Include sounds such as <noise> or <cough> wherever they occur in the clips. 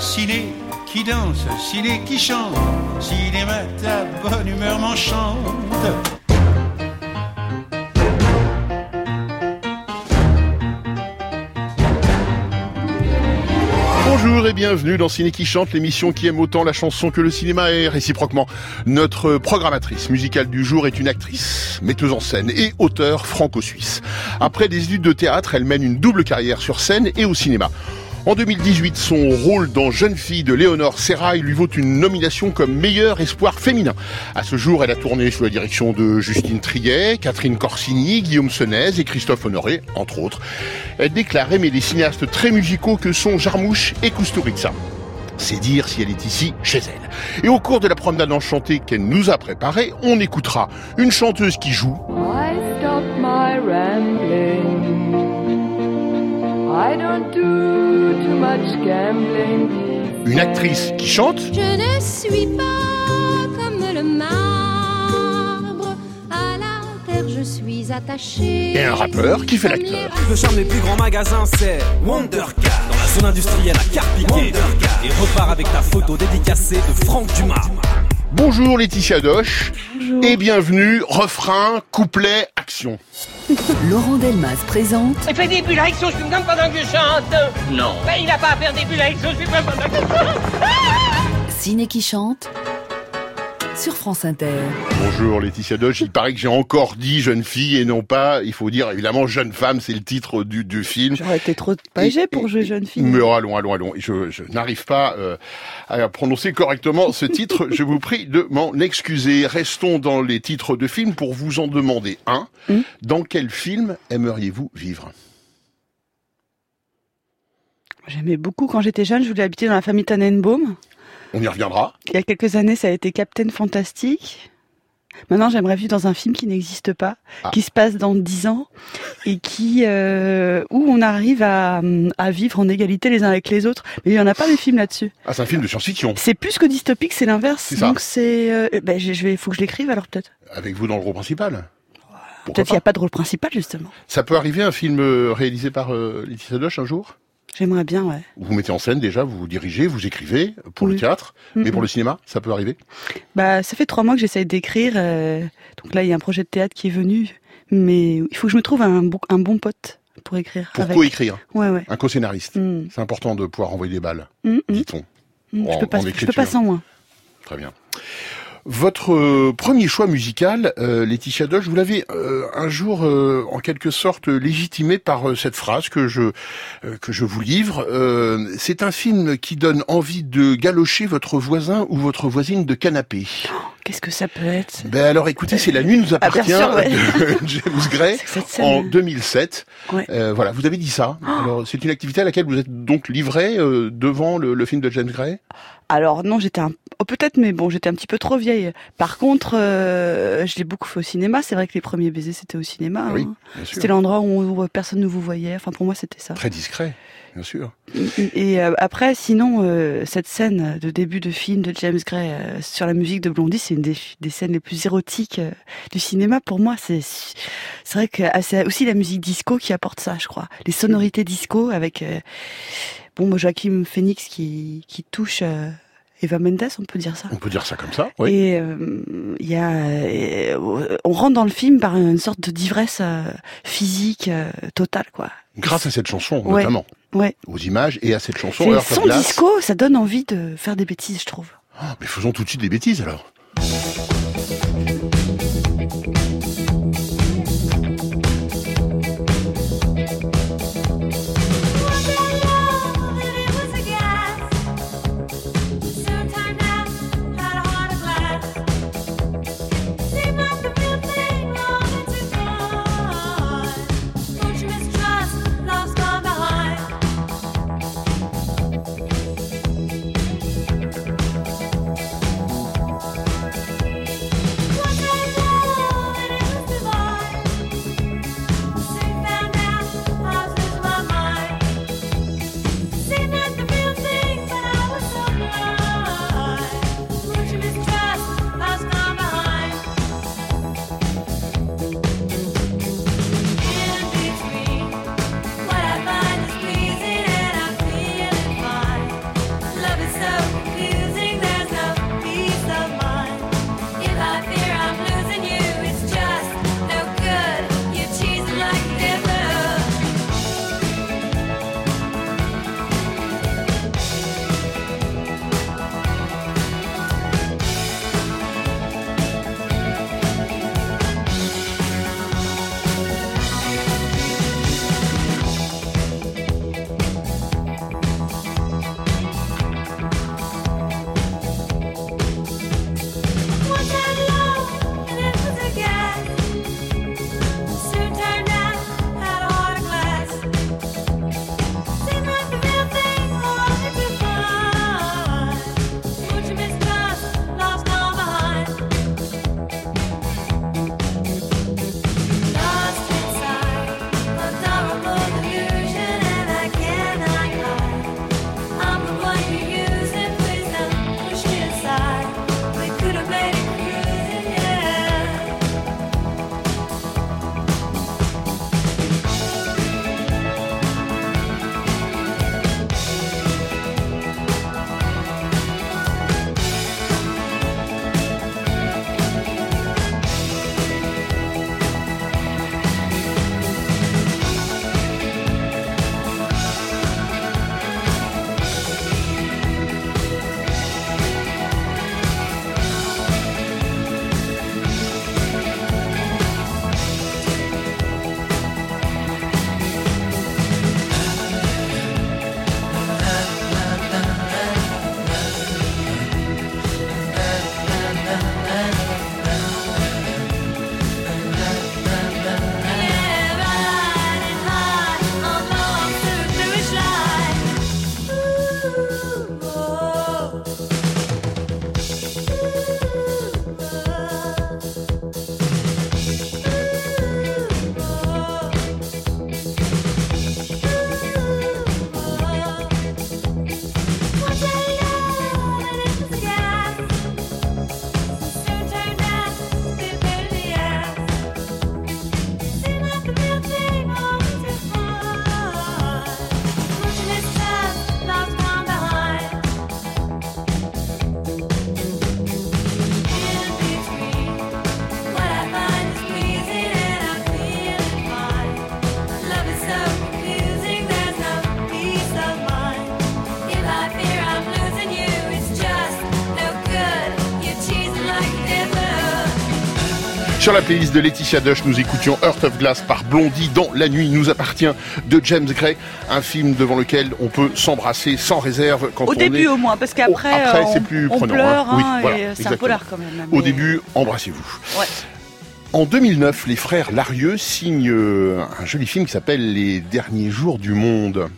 ciné qui danse, ciné qui chante, cinéma ta bonne humeur m'enchante. Bonjour et bienvenue dans Ciné qui chante, l'émission qui aime autant la chanson que le cinéma et réciproquement. Notre programmatrice musicale du jour est une actrice, metteuse en scène et auteure franco-suisse. Après des études de théâtre, elle mène une double carrière sur scène et au cinéma. En 2018, son rôle dans Jeune fille de Léonore Serrail lui vaut une nomination comme meilleur espoir féminin. À ce jour, elle a tourné sous la direction de Justine Triet, Catherine Corsini, Guillaume Senez et Christophe Honoré, entre autres. Elle déclare aimer les cinéastes très musicaux que sont Jarmouche et Kusturica. C'est dire si elle est ici chez elle. Et au cours de la promenade enchantée qu'elle nous a préparée, on écoutera une chanteuse qui joue. I don't do too much gambling. Une actrice qui chante. Je ne suis pas comme le marbre. À la terre, je suis attaché. Et un rappeur qui fait l'acteur. Le charme des plus grands magasins, c'est Wondercar. Dans la zone industrielle à Carpiquet. Et repart avec ta photo dédicacée de Franck Dumas. Bonjour Laetitia Doche. Et bienvenue, refrain, couplet, action. <laughs> Laurent Delmas présente Il fait des bulles avec son chewing-gum pendant que je chante. Non. Ben, il n'a pas à faire des bulles avec son chewing-gum pendant que je chante. Ciné qui chante sur France Inter. Bonjour Laetitia Doche. Il paraît que j'ai encore dit jeune fille et non pas, il faut dire évidemment jeune femme, c'est le titre du, du film. J'aurais été trop âgée pour jouer jeune fille. Mais oh, allons, allons, allons. Je, je n'arrive pas euh, à prononcer correctement ce <laughs> titre. je vous prie de m'en excuser. Restons dans les titres de films pour vous en demander un. Hmm. Dans quel film aimeriez-vous vivre? J'aimais beaucoup quand j'étais jeune, je voulais habiter dans la famille Tannenbaum. On y reviendra. Il y a quelques années, ça a été Captain Fantastic. Maintenant, j'aimerais vivre dans un film qui n'existe pas, Ah. qui se passe dans dix ans et qui euh, où on arrive à, à vivre en égalité les uns avec les autres. Mais il y en a pas de film là-dessus. Ah, c'est un film de science-fiction. C'est plus que dystopique, c'est l'inverse. Donc c'est, euh, ben, je vais, faut que je l'écrive alors peut-être. Avec vous dans le rôle principal. Pourquoi Peut-être qu'il n'y a pas de rôle principal justement. Ça peut arriver un film euh, réalisé par euh, Laetitia Doche un jour? J'aimerais bien, ouais. Vous mettez en scène déjà, vous dirigez, vous écrivez pour le théâtre, mais pour le cinéma, ça peut arriver? Bah, ça fait trois mois que j'essaye d'écrire. euh, donc là, il y a un projet de théâtre qui est venu, mais il faut que je me trouve un bon, un bon pote pour écrire. Pour avec. co-écrire, Ouais, ouais. un co-scénariste. Mm, C'est important de pouvoir envoyer des balles, dit-on. mm. en- je peux pas, en je peux pas sans moi. Très bien. Votre euh, premier choix musical, euh, Laetitia vous l'avez euh, un jour euh, en quelque sorte légitimé par euh, cette phrase que je euh, que je vous livre. Euh, c'est un film qui donne envie de galocher votre voisin ou votre voisine de canapé. Qu'est-ce que ça peut être? Ben alors écoutez, c'est La nuit nous Ah, appartient sûr, ouais. de <laughs> James Gray en 2007. Ouais. Euh, voilà, vous avez dit ça. Alors c'est une activité à laquelle vous êtes donc livré euh, devant le, le film de James Gray? Alors non, j'étais un... peut-être, mais bon, j'étais un petit peu trop vieille. Par contre, euh, je l'ai beaucoup fait au cinéma. C'est vrai que les premiers baisers, c'était au cinéma. Oui, hein. C'était l'endroit où, où personne ne vous voyait. Enfin, pour moi, c'était ça. Très discret, bien sûr. Et euh, après, sinon, euh, cette scène de début de film de James Gray euh, sur la musique de Blondie, c'est une des, des scènes les plus érotiques euh, du cinéma. Pour moi, c'est c'est vrai que ah, c'est aussi la musique disco qui apporte ça, je crois. Les sonorités disco avec euh, bon Joachim Phoenix qui qui touche euh, Eva Mendes, on peut dire ça. On peut dire ça comme ça. Oui. Et euh, y a, euh, on rentre dans le film par une sorte d'ivresse euh, physique euh, totale, quoi. Grâce à cette chanson, Ouais. notamment, Ouais. aux images et à cette chanson. C'est son disco, ça donne envie de faire des bêtises, je trouve. Ah, mais faisons tout de suite des bêtises alors. Sur la playlist de Laetitia Dush, nous écoutions Earth of Glass par Blondie dans La nuit nous appartient de James Gray, un film devant lequel on peut s'embrasser sans réserve quand Au on début est... au moins, parce qu'après, Après, euh, c'est on, plus on prenant, pleure, hein. Oui, hein, voilà, c'est un polar quand même. Au mais- début, embrassez-vous. Ouais. En 2009, les frères Larieux signent euh, un joli film qui s'appelle Les derniers jours du monde.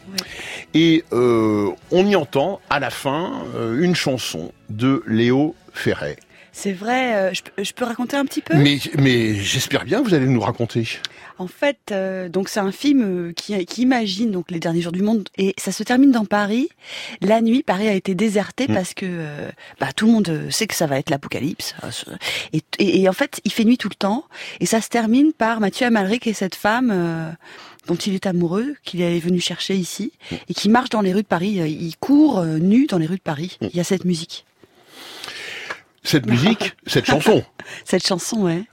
Et euh, on y entend à la fin euh, une chanson de Léo Ferret. C'est vrai, euh, je, peux- je peux raconter un petit peu? Mais, mais j'espère bien que vous allez nous raconter. En fait, euh, donc c'est un film euh, qui, qui imagine donc les derniers jours du monde et ça se termine dans Paris. La nuit, Paris a été déserté Mm. parce que euh, bah, tout le monde sait que ça va être l'apocalypse. Ce- Et, et- et en fait, il fait nuit tout le temps et ça se termine par Mathieu Amalric et cette femme euh, dont il est amoureux, qu'il est venu chercher ici et qui marche dans les rues de Paris. Il court nu dans les rues de Paris. Il y a cette musique, Cette musique, <laughs> cette chanson, cette chanson, ouais.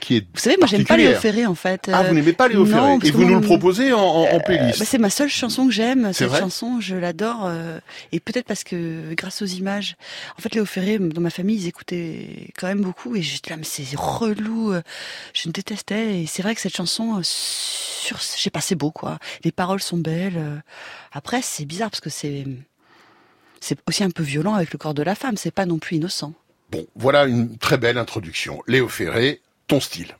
qui est Vous savez, moi j'aime pas Léo. Ferré en fait. Ah, Euh, vous n'aimez pas Léo non, Ferré parce Et vous nous le proposez en, en, en playlist Bah, c'est ma seule chanson que j'aime. Cette vrai chanson, je l'adore. euh, et peut-être parce que grâce aux images, en fait, Léo Ferré, dans ma famille, ils écoutaient quand même beaucoup. Et j'étais là, mais c'est relou. euh, Je ne détestais. Et c'est vrai que cette chanson, euh, sur, je sais pas, c'est beau, quoi. Les paroles sont belles. euh. Après, c'est bizarre parce que c'est, c'est aussi un peu violent avec le corps de la femme. C'est pas non plus innocent. Bon, voilà une très belle introduction. Léo Ferré, ton style.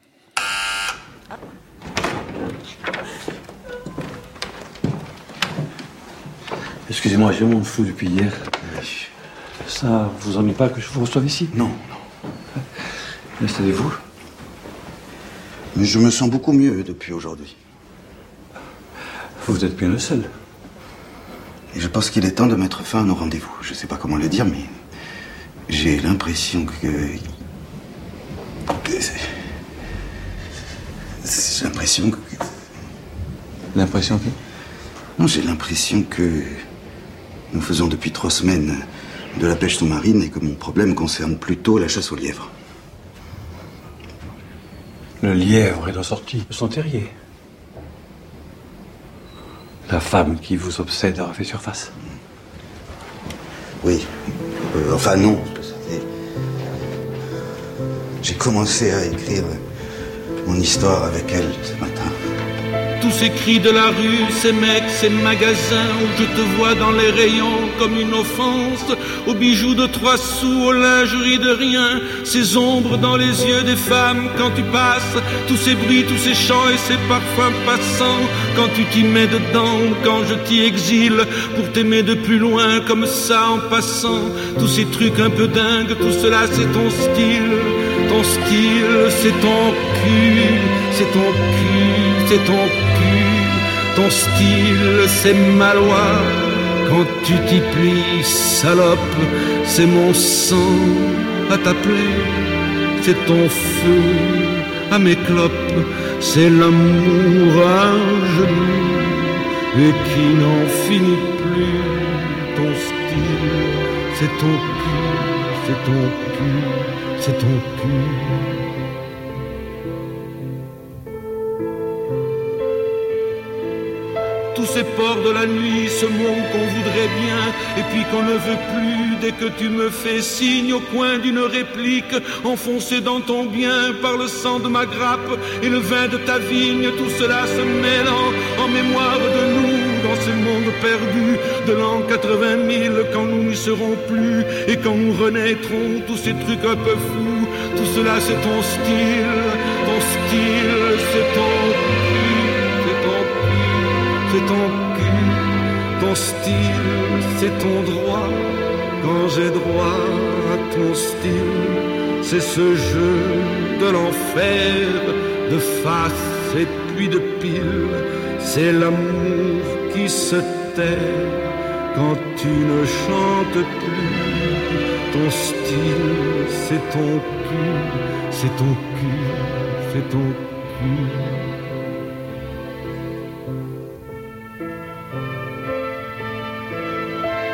Excusez-moi, j'ai mon fou depuis hier. Ça vous ennuie pas que je vous reçoive ici? Non, Installez-vous. mais je me sens beaucoup mieux depuis aujourd'hui. Vous êtes bien le seul. Et je pense qu'il est temps de mettre fin à nos rendez-vous. Je sais pas comment le dire, mais j'ai l'impression que. J'ai l'impression que. L'impression que? Non, j'ai l'impression que nous faisons depuis trois semaines de la pêche sous-marine et que mon problème concerne plutôt la chasse aux lièvres. Le lièvre est sorti de son terrier. La femme qui vous obsède a refait surface. Oui. Euh, enfin, non. J'ai commencé à écrire mon histoire avec elle ce matin. Tous ces cris de la rue, ces mecs, ces magasins où je te vois dans les rayons comme une offense, aux bijoux de trois sous, aux lingeries de rien, ces ombres dans les yeux des femmes quand tu passes, tous ces bruits, tous ces chants et ces parfums passants, quand tu t'y mets dedans, quand je t'y exile, pour t'aimer de plus loin comme ça en passant, tous ces trucs un peu dingues, tout cela c'est ton style, ton style c'est ton cul, c'est ton cul, c'est ton cul, ton style c'est ma loi. Quand tu t'y plies, salope, c'est mon sang à t'appeler, c'est ton feu à mes clopes, c'est l'amour à et qui n'en finit plus. Ton style, c'est ton cul, c'est ton cul, tous ces ports de la nuit, ce monde qu'on voudrait bien, et puis qu'on ne veut plus. Dès que tu me fais signe au coin d'une réplique, enfoncé dans ton bien par le sang de ma grappe et le vin de ta vigne, tout cela se mêlant en mémoire de nous ce monde perdu de l'an 80 000, quand nous n'y serons plus et quand nous renaîtrons, tous ces trucs un peu fous, tout cela c'est ton style, ton style, c'est ton cul, c'est ton cul, c'est ton cul, ton style, c'est ton droit, quand j'ai droit à ton style, c'est ce jeu de l'enfer, de face et puis de pile, c'est l'amour qui se tait quand tu ne chantes plus. Ton style, c'est ton cul, c'est ton cul, c'est ton cul.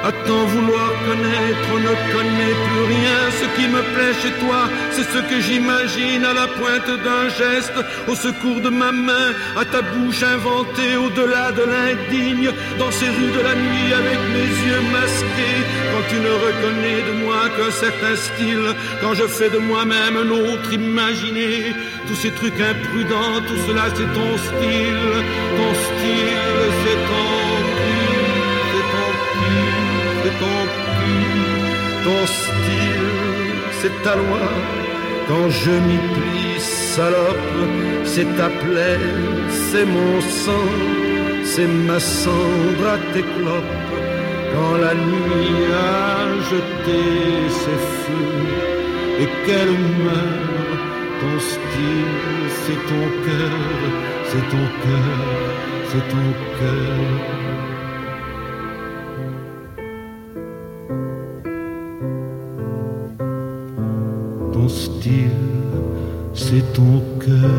À tant vouloir connaître, on ne connaît plus rien. Ce qui me plaît chez toi, c'est ce que j'imagine à la pointe d'un geste, au secours de ma main, à ta bouche inventée au-delà de l'indigne, dans ces rues de la nuit avec mes yeux masqués. Quand tu ne reconnais de moi qu'un certain style, quand je fais de moi-même un autre imaginé, tous ces trucs imprudents, tout cela c'est ton style, ton style c'est ton style, c'est ta loi. Quand je m'y plie, salope, c'est ta plaie, c'est mon sang, c'est ma cendre à tes clopes. Quand la nuit a jeté ses feux et qu'elle meurt, ton style, c'est ton cœur, c'est ton cœur, c'est ton cœur. C'est ton cœur.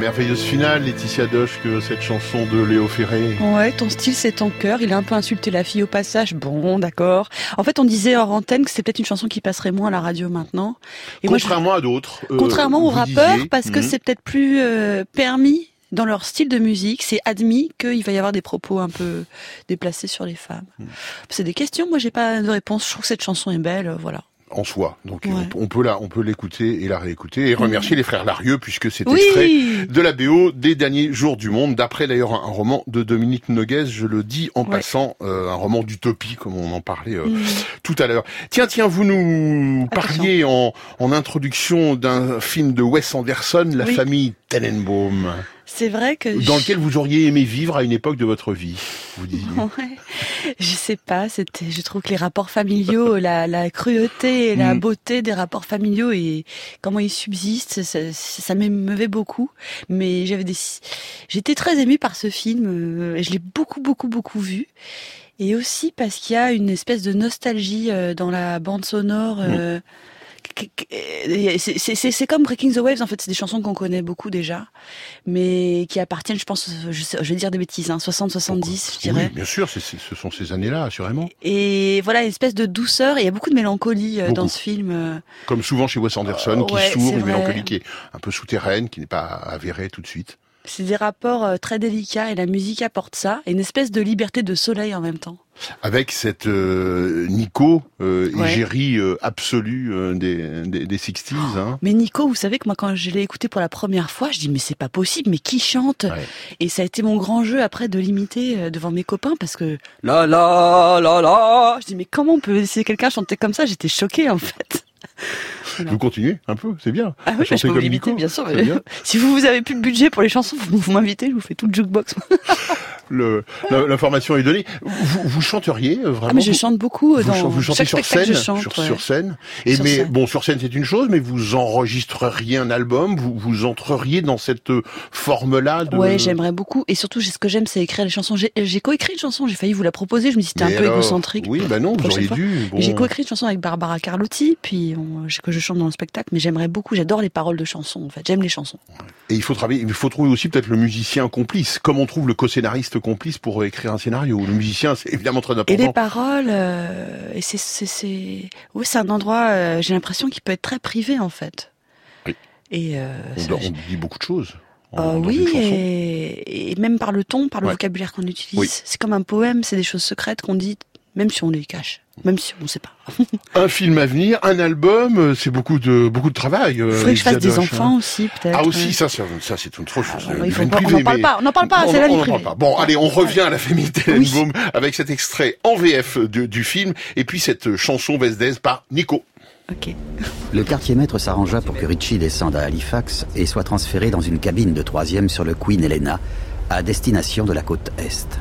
Merveilleuse finale, Laetitia Doche, que cette chanson de Léo Ferré. Ouais, ton style c'est ton cœur. Il a un peu insulté la fille au passage. Bon, d'accord. En fait, on disait hors antenne que c'est peut-être une chanson qui passerait moins à la radio maintenant. Et contrairement moi, je... à d'autres. Euh, contrairement aux rappeurs, disiez, parce que mmh. c'est peut-être plus euh, permis dans leur style de musique, c'est admis qu'il va y avoir des propos un peu déplacés sur les femmes. Mmh. C'est des questions, moi j'ai pas de réponse. Je trouve que cette chanson est belle, euh, voilà en soi. Donc ouais. on peut la, on peut l'écouter et la réécouter et remercier mmh. les frères Larieux puisque c'est oui extrait de la BO des derniers jours du monde, d'après d'ailleurs un, un, roman de Dominique Noguez, je le dis en ouais. passant, euh, un roman d'utopie comme on en parlait euh, mmh. tout à l'heure. Tiens, tiens, vous nous parliez en, en, introduction d'un film de Wes Anderson, La oui. famille Tenenbaum. C'est vrai que dans lequel vous auriez aimé vivre à une époque de votre vie, vous disiez. <laughs> Ouais. Je sais pas, c'était je trouve que les rapports familiaux, la, la cruauté et la mm. beauté des rapports familiaux et comment ils subsistent, ça, ça m'émeuvait beaucoup, mais j'avais des j'étais très émue par ce film, je l'ai beaucoup beaucoup beaucoup vu. Et aussi parce qu'il y a une espèce de nostalgie dans la bande sonore mm. Euh, c'est comme Breaking the Waves en fait c'est des chansons qu'on connaît beaucoup déjà mais qui appartiennent je pense je, je vais dire des bêtises hein, 60 70 je dirais. oui, bien sûr ce sont ces années là assurément. Et voilà une espèce de douceur et il y a beaucoup de mélancolie beaucoup. dans ce film comme souvent chez Wes Anderson euh, qui ouais, s'ouvre une mélancolie qui est un peu souterraine qui n'est pas avérée tout de suite c'est des rapports euh, très délicats et la musique apporte ça, et une espèce de liberté de soleil en même temps. Avec cette euh, Nico, euh, ouais. égérie euh, absolue euh, des, des, des 60s. Hein. Mais Nico, vous savez que moi quand je l'ai écouté pour la première fois, je dis mais c'est pas possible, mais qui chante? Ouais. Et ça a été mon grand jeu après de l'imiter euh, devant mes copains parce que la la la la, je dis mais comment on peut laisser quelqu'un chanter comme ça? J'étais choquée en fait. Vous continuez un peu, c'est bien. Ah oui, bah, je peux vous limiter, bien sûr. Bien. <laughs> si vous, vous avez plus de budget pour les chansons, vous, vous m'invitez, je vous fais tout le jukebox. <laughs> L'information est donnée. Vous, vous chanteriez euh, vraiment ah, mais Je chante beaucoup. Dans vous, vous chantez sur scène, chante, sur, ouais. sur, scène. Et sur mais scène. bon, sur scène c'est une chose, mais vous enregistreriez un album, vous vous entreriez dans cette forme-là. De... Ouais, j'aimerais beaucoup. Et surtout, ce que j'aime, c'est écrire les chansons. J'ai coécrit une chanson. J'ai failli vous la proposer. Je me dis c'était un peu égocentrique. Oui, bah non, vous auriez dû. Bon. J'ai coécrit une chanson avec Barbara Carlotti, puis on, que je chante dans le spectacle. Mais j'aimerais beaucoup. J'adore les paroles de chansons. En fait, j'aime les chansons. Et il faut travailler. Il faut trouver aussi peut-être le musicien complice, comme on trouve le co-scénariste complice pour écrire un scénario. Le musicien, c'est évidemment très important. Et les paroles, euh, et c'est, c'est, c'est, oui, c'est un endroit. Euh, j'ai l'impression qu'il peut être très privé en fait. Oui. Et euh, on, on, dit beaucoup de choses. Euh, oui, et, et, même par le ton, par le ouais. vocabulaire qu'on utilise. Oui. C'est comme un poème, c'est des choses secrètes qu'on dit, même si on les cache. Même si on ne sait pas. <laughs> un film à venir, un album, euh, c'est beaucoup de beaucoup de travail. Il faudrait que je fasse des enfants hein. aussi, peut-être. Ah aussi, ça, ça, ça c'est une autre chose. Ah, pas, on n'en parle pas, on n'en parle pas, c'est la vie privée. Pas. Bon, allez, on revient à la famille Tenenbaum oui. avec cet extrait en VF de, du film et puis cette chanson Vesdez par Nico. Okay. Le quartier maître s'arrangea pour que Richie descende à Halifax et soit transféré dans une cabine de troisième sur le Queen Helena, à destination de la côte Est.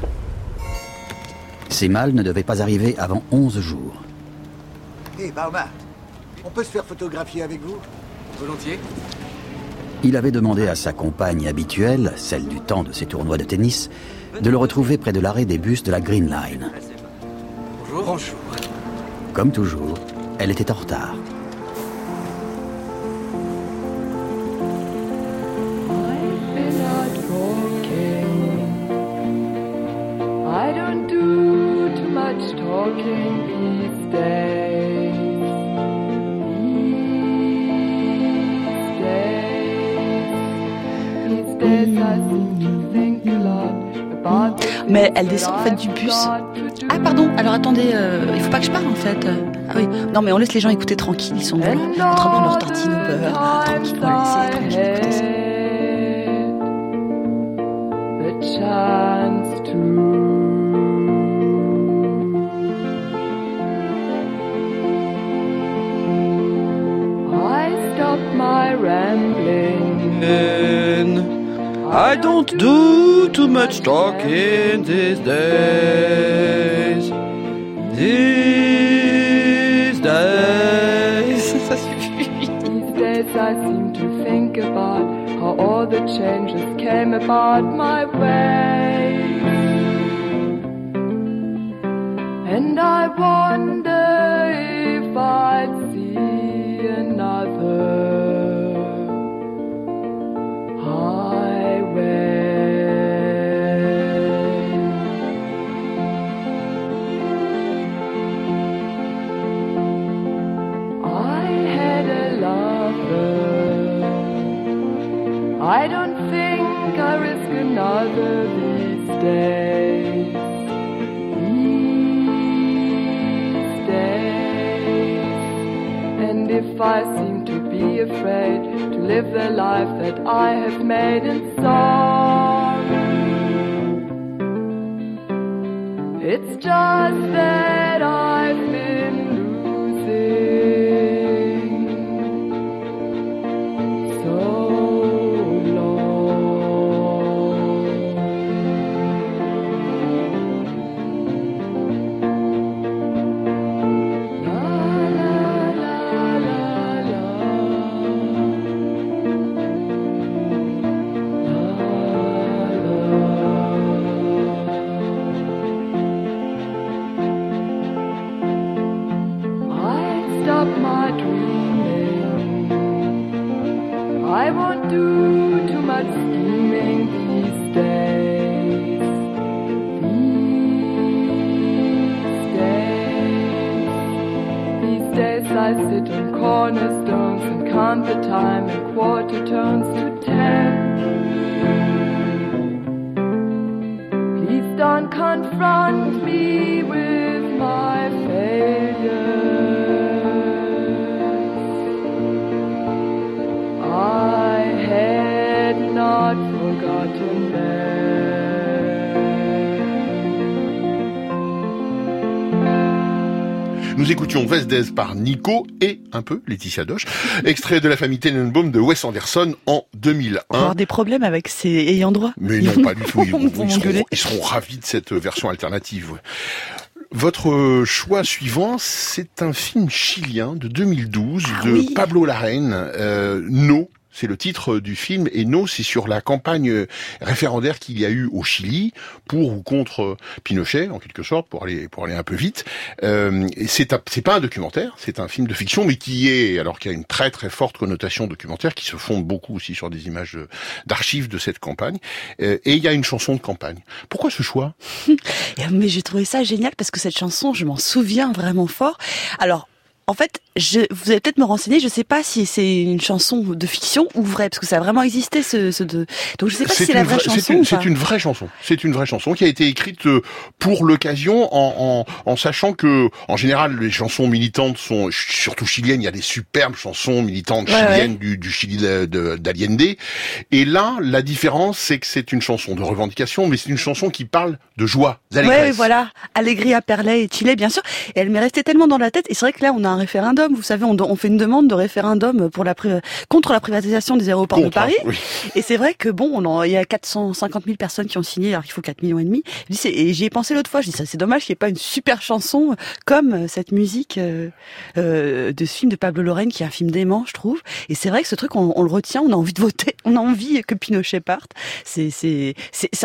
Ces mâles ne devaient pas arriver avant 11 jours. Hé, hey, Barma, on peut se faire photographier avec vous Volontiers. Il avait demandé à sa compagne habituelle, celle du temps de ses tournois de tennis, de le retrouver près de l'arrêt des bus de la Green Line. Bonjour. Bonjour. Comme toujours, elle était en retard. I don't do much talking these days. These days, these days I seem to think a lot about the Mais elle descend en fait du bus. Ah pardon, alors attendez, euh, il faut pas que je parle en fait. Ah oui, non mais on laisse les gens écouter tranquille, ils sont train de prendre leur tartine au beurre, tranquille, on va laisser tranquille écouter ça. chance to stop my rambling I don't do too much talking these days. These days. <laughs> These days I seem to think about how all the changes came about my way. And I wonder if I'd I don't think I risk another these days. These days. And if I seem to be afraid to live the life that I have made in sorrow, it's just that cornerstones and count the time in quarter turns to ten. Écoutions Vesdes par Nico et un peu Laetitia Doche, extrait de la famille Tenenbaum de Wes Anderson en 2001. On va avoir des problèmes avec ses ayants droit. Mais non, pas du tout. <laughs> Ils, Ils seront, ils seront ravis de cette version alternative. ouais. Votre choix suivant, c'est un film chilien de 2012 de oui. Pablo Larraín, euh, No. C'est le titre du film et No, c'est sur la campagne référendaire qu'il y a eu au Chili pour ou contre Pinochet, en quelque sorte, pour aller pour aller un peu vite. Euh, c'est c'est pas un documentaire, c'est un film de fiction, mais qui est alors qu'il y a une très très forte connotation documentaire qui se fonde beaucoup aussi sur des images euh, d'archives de cette campagne. Euh, et il y a une chanson de campagne. Pourquoi ce choix? <laughs> Mais j'ai trouvé ça génial parce que cette chanson, je m'en souviens vraiment fort. Alors, en fait, je, vous allez peut-être me renseigner. Je sais pas si c'est une chanson de fiction ou vraie, parce que ça a vraiment existé ce, ce de. Donc je sais pas si c'est la vraie vraie- chanson. c'est une, c'est une vraie chanson. C'est une vraie chanson qui a été écrite euh, pour l'occasion, en, en, en sachant que, en général, les chansons militantes sont surtout chiliennes. Il y a des superbes chansons militantes Ouais, chiliennes du, du Chili de- de- d'Allende. Et là, la différence, c'est que c'est une chanson de revendication, mais c'est une chanson qui parle de joie, Ouais, d'allégresse. voilà. Allegria, Perlet et Chile, bien sûr. Et elle m'est restée tellement dans la tête. Et c'est vrai que là, on a un référendum. Vous savez, on, on fait une demande de référendum pour la contre la privatisation des aéroports de Contre, hein, Paris. oui. Et c'est vrai que bon, on en- il y a 450 000 personnes qui ont signé, alors qu'il faut 4 millions et demi. Et j'y ai pensé l'autre fois. Je dis ça, c'est dommage qu'il n'y ait pas une super chanson comme euh, cette musique euh, euh, de ce film de Pablo Lorraine, qui est un film dément, je trouve. Et c'est vrai que ce truc, on, on le retient, on a envie de voter, <laughs> on a envie que Pinochet parte. C'est,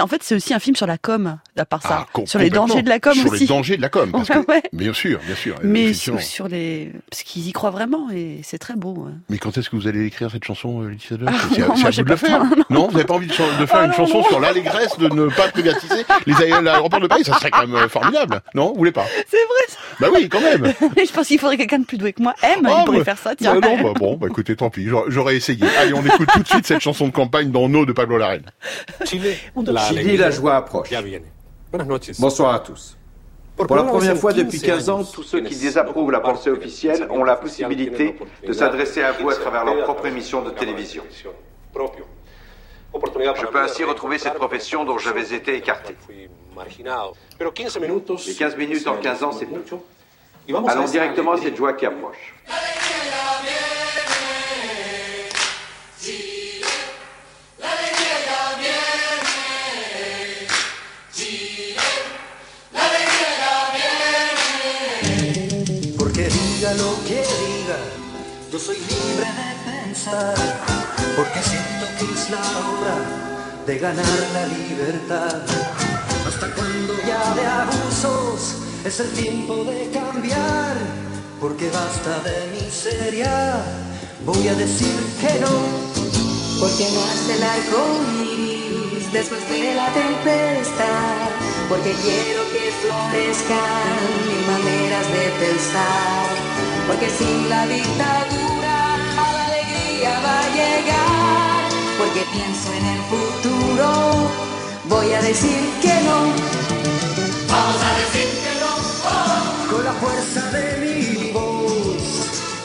en fait, c'est aussi un film sur la com, à part ça, Ah, sur les dangers de la com Sur aussi. les dangers de la com, parce Ouais, que, <laughs> ouais. bien sûr, bien sûr. Mais sur, sur les, et parce qu'ils y croient vraiment et c'est très beau. hein. Mais quand est-ce que vous allez écrire cette chanson, euh, Laetitia Ah, C'est à, non, à moi, vous j'ai de le faire. temps, Non, vous n'avez pas envie de, faire Ah, une non, chanson non. sur l'allégresse de ne pas privatiser les aé- l'aéroport de Paris? Ça serait quand même euh, formidable. Non, vous voulez pas? C'est vrai. ça. Bah oui, quand même. <laughs> je pense qu'il faudrait quelqu'un de plus doué que moi. M, Oh, il pourrait bah, faire ça. Tiens. bah non, bah bon, bah écoutez, tant pis, j'aurais- essayé. Allez, on écoute tout de suite cette chanson de campagne dans No de Pablo Larraine. Chili, la joie approche. Bonsoir à tous. Pour la première fois depuis 15 ans, tous ceux qui désapprouvent la pensée officielle ont la possibilité de s'adresser à vous à travers leur propre émission de télévision. Je peux ainsi retrouver cette profession dont j'avais été écarté. Les 15 minutes en 15 ans, c'est peu. Allons directement à cette joie qui approche. Porque siento que es la hora de ganar la libertad. Hasta cuando ya de abusos es el tiempo de cambiar, porque basta de miseria, voy a decir que no. Porque nace el arco iris después de la tempestad. Porque quiero que florezcan mil maneras de pensar. Porque sin la dictadura llegar. Porque pienso en el futuro, voy a decir que no. Vamos a decir que no. oh. Con la fuerza de mi voz,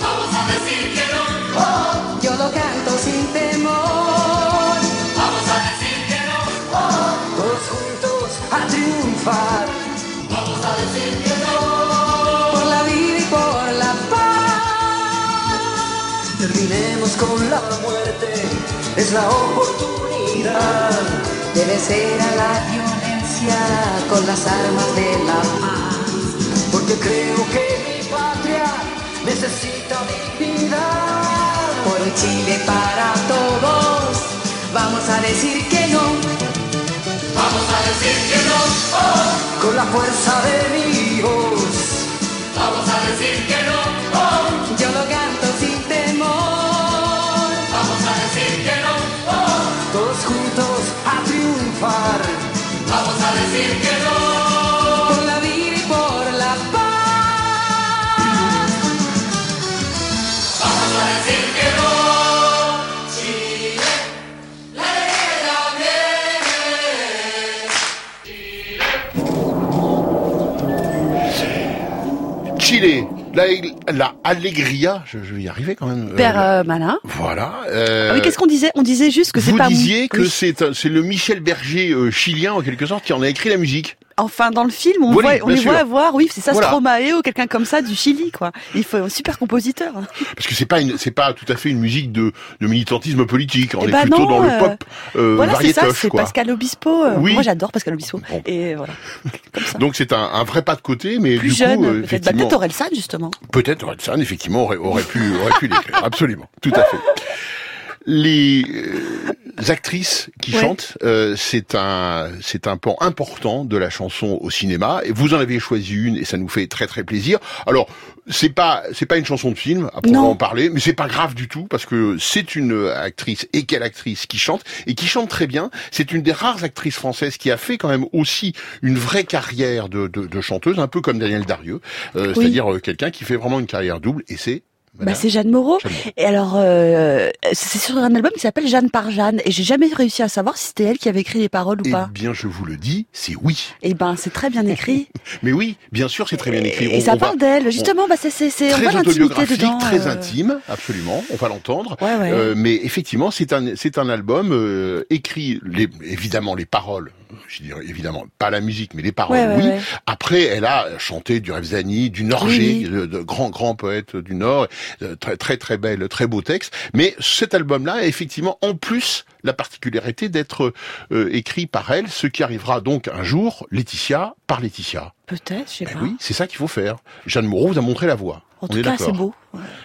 Vamos a decir que no. oh. Yo lo canto sin temor. Vamos a decir que no. oh. todos juntos a triunfar. Vamos a decir que no. Terminemos con la muerte, es la oportunidad. De vencer a la violencia con las armas de la paz. Porque creo que mi patria necesita dignidad. Por un Chile para todos. Vamos a decir que no. Vamos a decir que no. oh. Con la fuerza de mi voz, Brasil. La, la Allegria, je, je vais y arriver quand même. euh, Père euh, Malin. Voilà. euh, Ah oui, qu'est-ce qu'on disait? On disait juste que c'est Vous pas disiez que oui. c'est le Michel Berger euh, chilien en quelque sorte qui en a écrit la musique. Enfin, dans le film, on, voit, on les sûr. voit avoir, oui, c'est ça, Voilà. Stromae ou quelqu'un comme ça du Chili, quoi. Il faut un super compositeur. Parce que c'est pas une, c'est pas tout à fait une musique de, de militantisme politique. On Eh est ben plutôt non, dans le euh, pop euh, voilà, c'est ça, c'est. Pascal Obispo. euh, Oui. Moi, j'adore Pascal Obispo. Et voilà. Donc c'est un, un vrai pas de côté, mais Plus du jeune, coup, euh, peut-être. Bah, effectivement, peut-être Orelsan, justement. peut-être Orelsan, effectivement, aurait, aurait pu, aurait pu l'écrire. Absolument, tout à fait. Les euh, actrices qui Ouais. chantent, euh, c'est un, c'est un pan important de la chanson au cinéma. Et vous en avez choisi une, et ça nous fait très très plaisir. Alors, c'est pas, c'est pas une chanson de film, à en parler, mais c'est pas grave du tout parce que c'est une actrice et quelle actrice qui chante et qui chante très bien. C'est une des rares actrices françaises qui a fait quand même aussi une vraie carrière de, de, de chanteuse, un peu comme Daniel Darieux, euh, Oui. c'est-à-dire euh, quelqu'un qui fait vraiment une carrière double et c'est Bah, c'est Jeanne Moreau. Et alors, euh, c'est sur un album qui s'appelle Jeanne par Jeanne. Et j'ai jamais réussi à savoir si c'était elle qui avait écrit les paroles ou Eh pas. bien, je vous le dis, c'est oui. Et ben, c'est très bien écrit. <laughs> Mais oui, bien sûr, c'est très bien écrit. Et On- ça on parle d'elle. on- Justement, bah, c'est, on très autobiographique, dedans. très euh. intime, absolument. On va l'entendre. Ouais, ouais. Euh, mais effectivement, c'est un c'est un album euh, écrit les, évidemment les paroles. Je dirais évidemment pas la musique, mais les paroles, Ouais, oui. ouais. Après, elle a chanté du Revzani, du Norgé, Oui. de, de grands grands poètes du Nord, euh, très très très belle, très beau texte. Mais cet album-là, a effectivement, en plus la particularité d'être euh, écrit par elle, ce qui arrivera donc un jour, Laetitia par Laetitia. Peut-être, je sais Ben pas. oui, c'est ça qu'il faut faire. Jeanne Moreau vous a montré la voie. En On tout est cas, d'accord. c'est beau.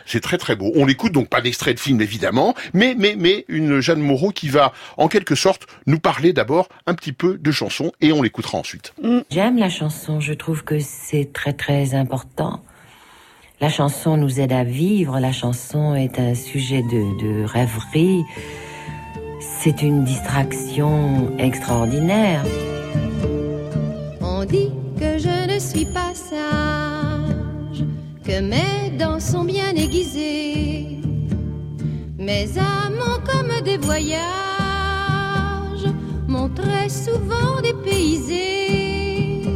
C'est très très beau. On l'écoute donc pas d'extrait de film évidemment, mais mais mais une Jeanne Moreau qui va en quelque sorte nous parler d'abord un petit peu de chansons et on l'écoutera ensuite. J'aime la chanson, je trouve que c'est très très important. La chanson nous aide à vivre, la chanson est un sujet de, de rêverie, c'est une distraction extraordinaire. On dit que je ne suis pas sage, que mes dents sont bien aiguisées, mes amants comme des voyages m'ont très souvent dépaysé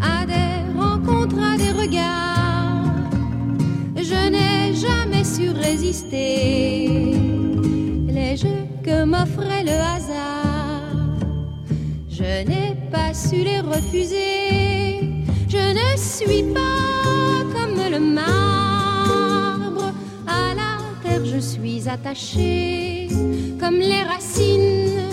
à des rencontres, à des regards. Je n'ai jamais su résister les jeux que m'offrait le hasard. Je n'ai pas su les refuser. Je ne suis pas comme le marbre. À la terre, je suis attachée comme les racines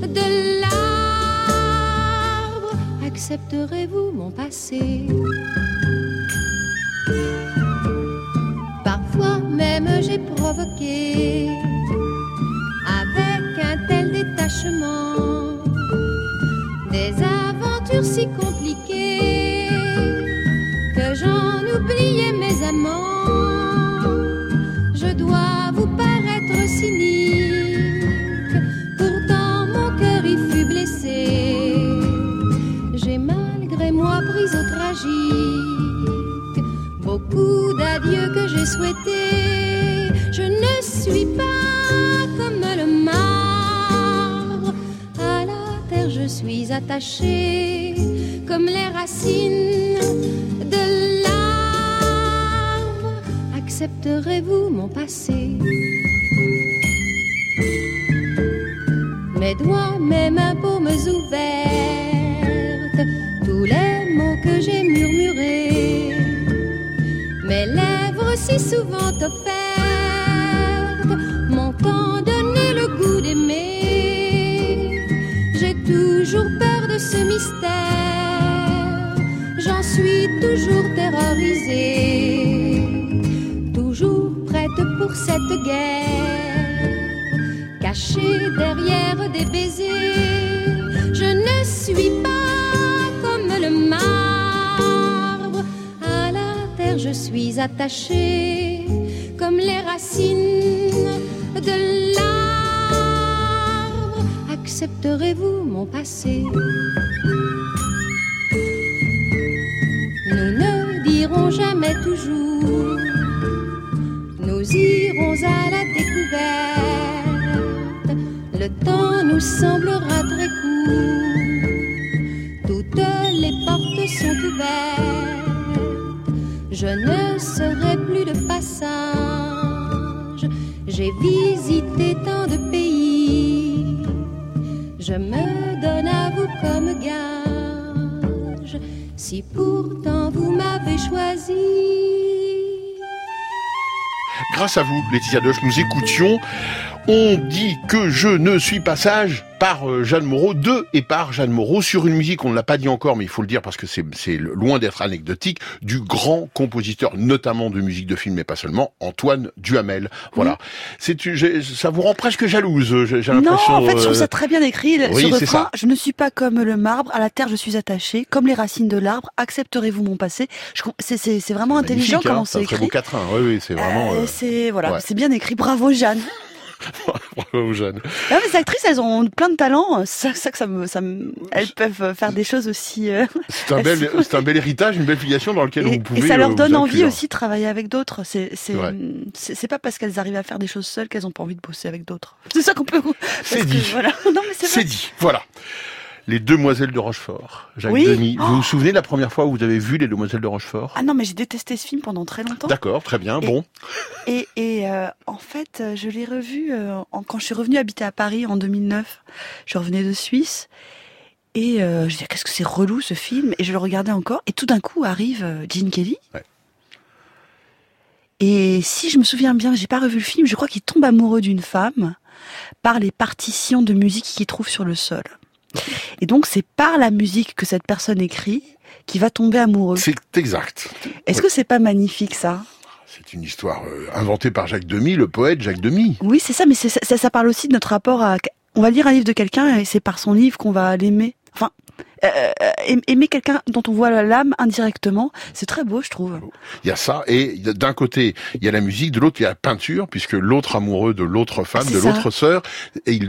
de l'arbre. Accepterez-vous mon passé? Parfois même j'ai provoqué avec un tel détachement si compliquées que j'en oubliais mes amants. Comme les racines de l'arbre. Accepterez-vous mon passé? Mes doigts, mes mains, paumes ouvertes, tous les mots que j'ai murmurés, mes lèvres si souvent offertes ce mystère, j'en suis toujours terrorisée, toujours prête pour cette guerre cachée derrière des baisers. Je ne suis pas comme le marbre. À la terre, je suis attachée comme les racines de l'arbre. Accepterez-vous mon passé? Nous ne dirons jamais toujours. Nous irons à la découverte. Le temps nous semblera très court. Toutes les portes sont ouvertes. Je ne serai plus de passage. J'ai visité me donne à vous comme gage. Si pourtant vous m'avez choisi. Grâce à vous, Laetitia Doche, nous écoutions On dit que je ne suis pas sage par euh, Jeanne Moreau, de et par Jeanne Moreau, sur une musique, on ne l'a pas dit encore, mais il faut le dire parce que c'est c'est loin d'être anecdotique, du grand compositeur, notamment de musique de film, mais pas seulement, Antoine Duhamel. Voilà. C'est ça vous rend presque jalouse, j'ai j'ai Non, l'impression. en fait, je trouve euh, ça très bien écrit. le- oui, ce c'est refrain, ça. je ne suis pas comme le marbre, à la terre je suis attaché, comme les racines de l'arbre, accepterez-vous mon passé? C'est c'est- c'est vraiment intelligent hein, comment c'est c'est un très beau écrit. quatrain. Oui, oui, c'est vraiment. Euh, euh, c'est voilà, ouais. c'est bien écrit. Bravo Jeanne. Bravo, Jeanne. Ah, mais ces actrices, elles ont plein de talent. C'est ça que ça me, ça me, elles peuvent faire des choses aussi. euh, C'est un bel, <laughs> c'est un bel héritage, une belle filiation dans lequel vous Et, pouvez. et ça euh, leur vous donne envie aussi de travailler avec d'autres. C'est c'est pas parce qu'elles arrivent à faire des choses seules qu'elles ont pas envie de bosser avec d'autres. <laughs> C'est ça qu'on peut. C'est dit. Voilà. <laughs> Non mais c'est dit. Voilà. Les Demoiselles de Rochefort. Jacques Oui. Demy. Vous Oh. vous souvenez de la première fois où vous avez vu les Demoiselles de Rochefort? Ah non mais j'ai détesté ce film pendant très longtemps. D'accord, très bien. Et- Bon. Et, et euh, en fait, euh, je l'ai revu euh, quand je suis revenue habiter à Paris en 2009. Je revenais de Suisse. Et euh, je dis, qu'est-ce que c'est relou ce film? Et je le regardais encore. Et tout d'un coup arrive Gene Kelly. Ouais. Et si je me souviens bien, j'ai pas revu le film, je crois qu'il tombe amoureux d'une femme par les partitions de musique qu'il trouve sur le sol. Et donc c'est par la musique que cette personne écrit qu'il va tomber amoureux. C'est exact. Est-ce que c'est pas magnifique ça? C'est une histoire euh, inventée par Jacques Demy, le poète Jacques Demy. Oui, c'est ça, mais c'est- ça, ça parle aussi de notre rapport à. On va lire un livre de quelqu'un et c'est par son livre qu'on va l'aimer. Enfin, aimer quelqu'un dont on voit l'âme indirectement, c'est très beau, je trouve. Il y a ça, et d'un côté, il y a la musique, de l'autre, il y a la peinture, puisque l'autre amoureux de l'autre femme, de l'autre sœur, et il,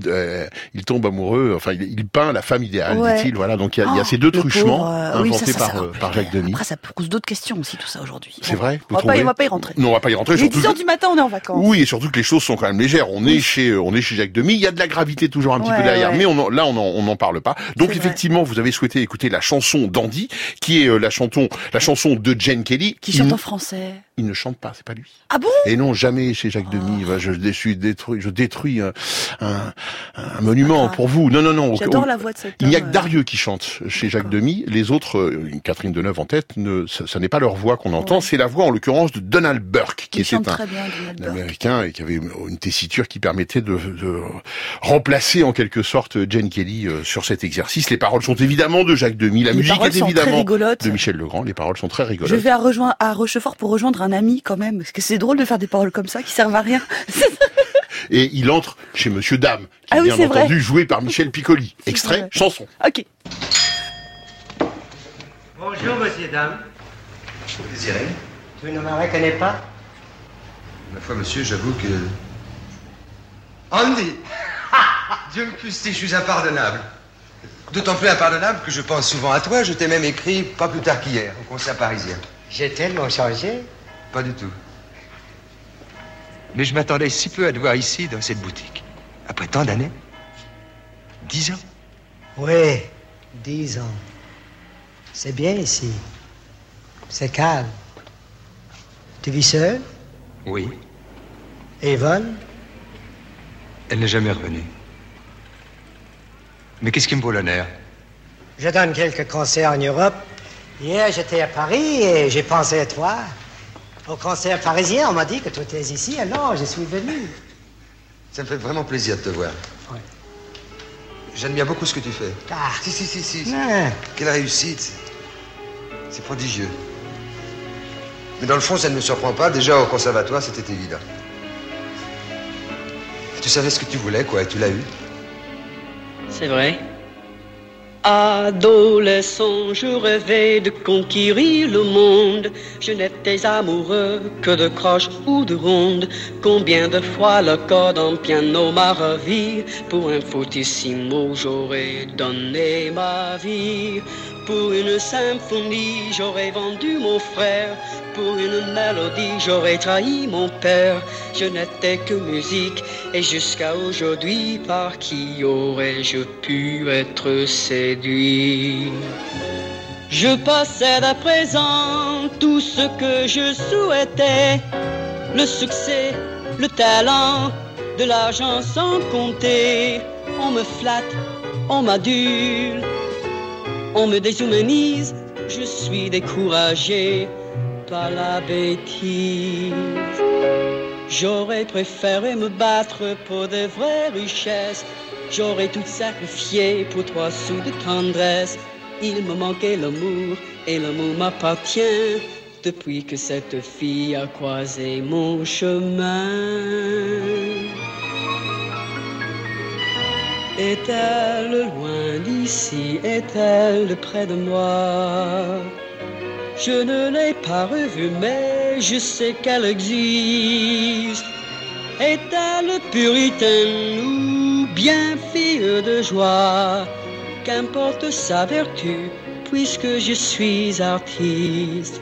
il tombe amoureux, enfin, il, peint la femme idéale, dit-il. Voilà, donc il y a, il y a ces deux truchements inventés par, par Jacques Demy. Après, ça pose d'autres questions aussi, tout ça aujourd'hui. C'est vrai. On va, pas, on va pas y rentrer. Non, on va pas y rentrer. Il est 10 heures du matin, on est en vacances. Oui, et surtout que les choses sont quand même légères. On est chez, on est chez Jacques Demy. Il y a de la gravité toujours un petit peu derrière, mais on là, on n'en parle pas. Donc effectivement, vous avez souhaité écouter la chanson d'Andy, qui est euh, la chanson, la chanson de Jane Kelly. Qui chante en français il ne chante pas, c'est pas lui. Ah bon? Et non, jamais chez Jacques Demy. Oh. Je, détruis, je détruis un, un, un monument pour vous. Non, non, non. J'adore la voix de cette. Il n'y a que Darieux qui chante chez Jacques Demy. Les autres, euh, Catherine Deneuve en tête, ne, ça, n'est pas leur voix qu'on entend. C'est la voix, en l'occurrence, de Donald Burke, qui était un, américain et qui avait une tessiture qui permettait de, de, remplacer en quelque sorte Jane Kelly euh, sur cet exercice. Les paroles sont évidemment de Jacques Demy. La musique est évidemment de Michel Legrand. Les paroles sont très rigolotes. Je vais à, rejoindre, à Rochefort pour rejoindre un ami quand même, parce que c'est drôle de faire des paroles comme ça qui servent à rien. <laughs> Et il entre chez Monsieur Dame, qui ah est bien entendu joué par Michel Piccoli. Extrait, chanson. Ok. Bonjour Monsieur Dame. Vous désirez Tu ne me reconnais pas? Ma foi, monsieur, j'avoue que... Andy Dieu me puisse je suis impardonnable. D'autant plus impardonnable que je pense souvent à toi. Je t'ai même écrit pas plus tard qu'hier, au concert parisien. J'ai tellement changé Pas du tout. Mais je m'attendais si peu à te voir ici, dans cette boutique. Après tant d'années. Dix ans. Oui, dix ans. C'est bien ici. C'est calme. Tu vis seul Oui. Et Yvonne? Elle n'est jamais revenue. Mais qu'est-ce qui me vaut l'honneur? Je donne quelques concerts en Europe Hier, j'étais à Paris et j'ai pensé à toi. Au concert parisien, on m'a dit que tu étais ici, alors je suis venu. Ça me fait vraiment plaisir de te voir. Oui. J'admire beaucoup ce que tu fais. Ah. Si, si, si, si. Quelle réussite. C'est prodigieux. Mais dans le fond, ça ne me surprend pas. Déjà, au conservatoire, c'était évident. Tu savais ce que tu voulais, quoi, et tu l'as eu. C'est vrai. Adolescent, je rêvais de conquérir le monde. Je n'étais amoureux que de croches ou de rondes. Combien de fois le code en piano m'a ravi. Pour un fortissimo, j'aurais donné ma vie. Pour une symphonie, j'aurais vendu mon frère. Pour une mélodie, j'aurais trahi mon père. Je n'étais que musique, et jusqu'à aujourd'hui, par qui aurais-je pu être séduit? Je possède à présent tout ce que je souhaitais le succès, le talent, de l'argent sans compter. On me flatte, on m'adule on me déshumanise, je suis découragé par la bêtise. J'aurais préféré me battre pour de vraies richesses. J'aurais tout sacrifié pour trois sous de tendresse. Il me manquait l'amour et l'amour m'appartient depuis que cette fille a croisé mon chemin. Est-elle loin d'ici? Est-elle près de moi? Je ne l'ai pas revue, mais je sais qu'elle existe. Est-elle puritaine ou bien fille de joie? Qu'importe sa vertu, puisque je suis artiste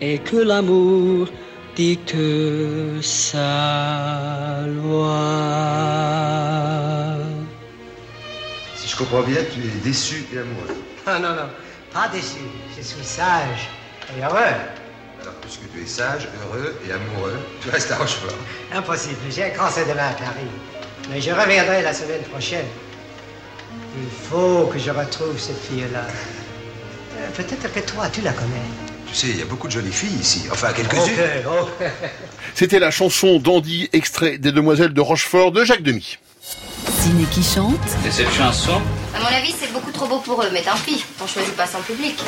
et que l'amour dicte sa loi. Je comprends bien, tu es déçu et amoureux. Non, non, non, pas déçu. Je suis sage et heureux. Alors, puisque tu es sage, heureux et amoureux, tu restes à Rochefort. Impossible. J'ai un concert demain à Paris. Mais je reviendrai la semaine prochaine. Il faut que je retrouve cette fille-là. Euh, peut-être que toi, tu la connais. Tu sais, il y a beaucoup de jolies filles ici. Enfin, quelques-unes. Ok, C'était la chanson d'Andy, extrait des Demoiselles de Rochefort de Jacques Demy. Ciné qui chante. Et cette chanson À mon avis, c'est beaucoup trop beau pour eux, mais tant pis, on choisit pas son public.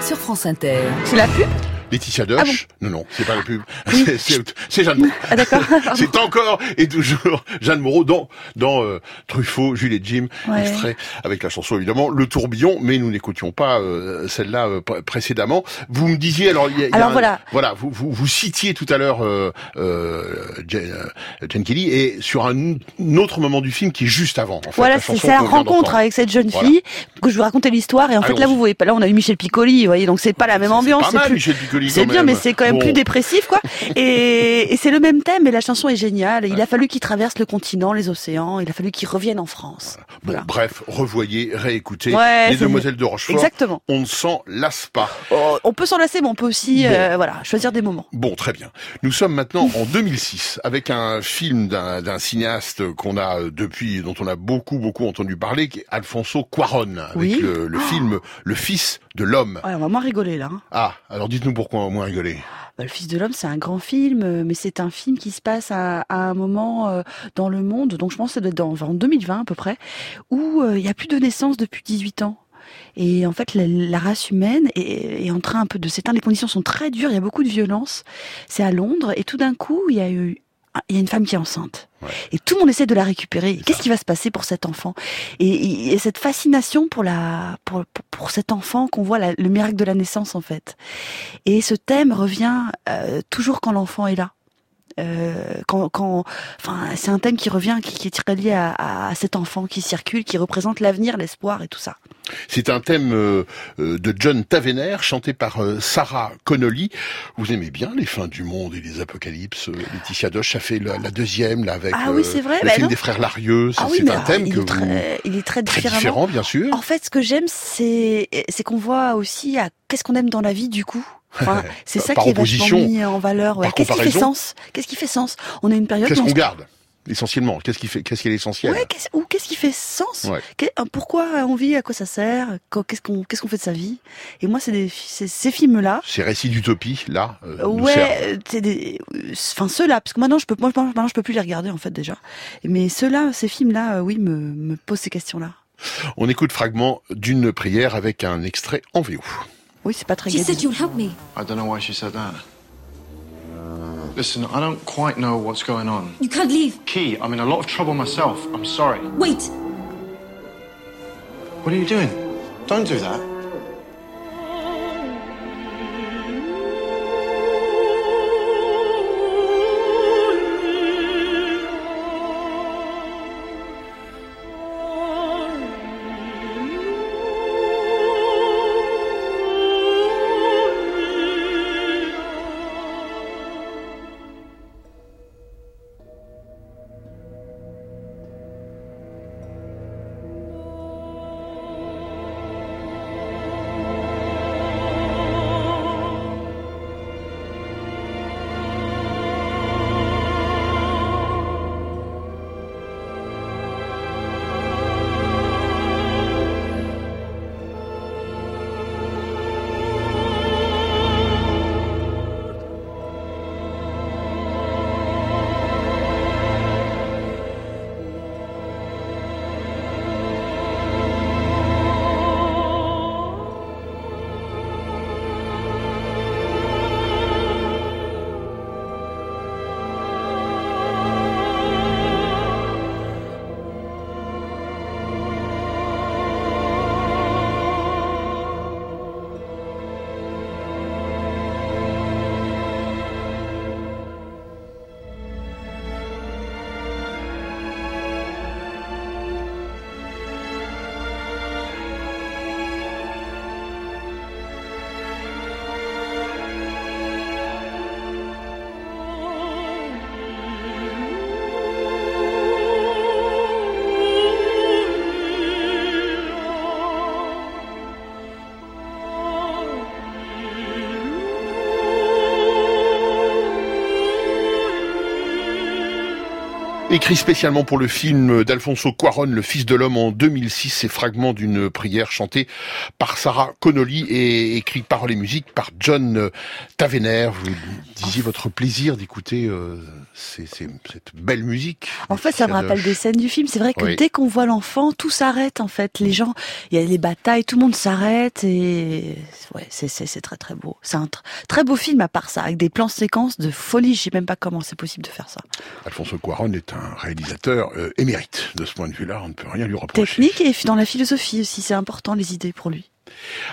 Sur France Inter. C'est la pub? Laetitia Doche. Non, non, c'est pas la pub. Oui. <laughs> C'est- Jeanne Moreau. Ah, d'accord. <laughs> c'est encore et toujours Jeanne Moreau dans dans euh, Truffaut, Jules et Jim, Ouais. extrait avec la chanson évidemment Le Tourbillon, mais nous n'écoutions pas euh, celle-là euh, pr- précédemment. Vous me disiez alors il y a, y a Alors un- voilà. voilà, vous, vous vous citiez tout à l'heure euh, euh, Jen, euh, Kelly et sur un, un autre moment du film qui est juste avant. En fait, Voilà, c'est vient rencontre avec cette jeune Voilà. fille que je vous racontais l'histoire et en fait là vous voyez pas là on a eu Michel Piccoli, vous voyez donc c'est pas la même ambiance, c'est plus Michel Piccoli, c'est bien même. mais c'est quand même Bon. plus dépressif quoi. <laughs> Et, et c'est le même thème et la chanson est géniale. Il a fallu qu'il traverse le continent, les océans, il a fallu qu'il revienne en France. Bon, bref, revoyez, réécoutez Ouais, les Demoiselles de Rochefort. Exactement. On ne s'en lasse pas. Oh, on peut s'en lasser mais on peut aussi euh, voilà, choisir des moments. Bon, très bien. Nous sommes maintenant en 2006 avec un film d'un cinéaste qu'on a euh, depuis, dont on a beaucoup beaucoup entendu parler, qui est Alfonso Cuaron, avec Oui. le, le Oh. film Le Fils de l'homme. Ouais, on va moins rigoler là. hein. Ah, alors dites-nous pourquoi on a moins rigolé. Bah, le Fils de l'homme, c'est un grand film, euh, mais c'est un film qui se passe à, un moment euh, dans le monde, donc je pense que ça dans, en 2020 à peu près, où euh, il n'y a plus de naissance depuis 18 ans. Et en fait, la, la race humaine est, est en train un peu de s'éteindre. Les conditions sont très dures, il y a beaucoup de violence. C'est à Londres, et tout d'un coup, il y a eu il y a une femme qui est enceinte. Et tout le monde essaie de la récupérer. Qu'est-ce qui va se passer pour cet enfant? Et, et- et cette fascination pour la pour, pour, pour cet enfant qu'on voit la- le miracle de la naissance en fait. Et ce thème revient euh, toujours quand l'enfant est là. Euh, quand, quand, enfin, c'est un thème qui revient, qui, qui est très lié à, à cet enfant qui circule, qui représente l'avenir, l'espoir et tout ça. C'est un thème euh, euh, de John Tavener, chanté par Sarah Connolly. Vous aimez bien les fins du monde et les apocalypses. Laetitia Doche a fait la, la deuxième, là, avec Ah oui, c'est vrai, le bah film non. des frères Larieux. C'est Ah oui, c'est un thème il que est vous... très, il est très Très différent, bien sûr. En fait, ce que j'aime, c'est c'est qu'on voit aussi à qu'est-ce qu'on aime dans la vie du coup. <laughs> C'est ça qui est vachement mis en valeur. ouais. Qu'est-ce qui fait sens? Qu'est-ce qui fait sens? On a une période. Qu'est-ce qu'on garde essentiellement? Qu'est-ce qui fait Qu'est-ce qui est l'essentiel Ouais, ou qu'est-ce qui fait sens? Ouais. Pourquoi on vit À quoi ça sert? Qu'est-ce qu'on qu'est-ce qu'on fait de sa vie? Et moi, c'est des- ces films-là. Ces récits d'utopie, là, euh. Ouais, euh, c'est des, enfin ceux-là, parce que maintenant je peux, moi maintenant je peux plus les regarder en fait déjà. Mais ceux-là, ces films-là, euh, oui, me, me posent ces questions-là. On écoute fragment d'une prière avec un extrait en VO. Oui, c'est pas très She said you'll help me. I don't know why she said that. Listen, I don't quite know what's going on. You can't leave. Key, I'm in a lot of trouble myself. I'm sorry. Wait. What are you doing? Don't do that. Écrit spécialement pour le film d'Alfonso Cuaron, Le Fils de l'Homme en 2006, ces fragments d'une prière chantée par Sarah Connolly et écrit par les musiques par John Tavener. Vous disiez votre plaisir d'écouter euh, cette belle musique. En fait, ça me rappelle des scènes du film. C'est vrai que dès qu'on voit l'enfant, tout s'arrête en fait. Les gens, il y a les batailles, tout le monde s'arrête et ouais, c'est très très beau. C'est un très beau film à part ça, avec des plans séquences de folie. Je sais même pas comment c'est possible de faire ça. Alfonso Cuaron est un un réalisateur euh, émérite. De ce point de vue-là, on ne peut rien lui reprocher. Technique et dans la philosophie aussi, c'est important les idées pour lui.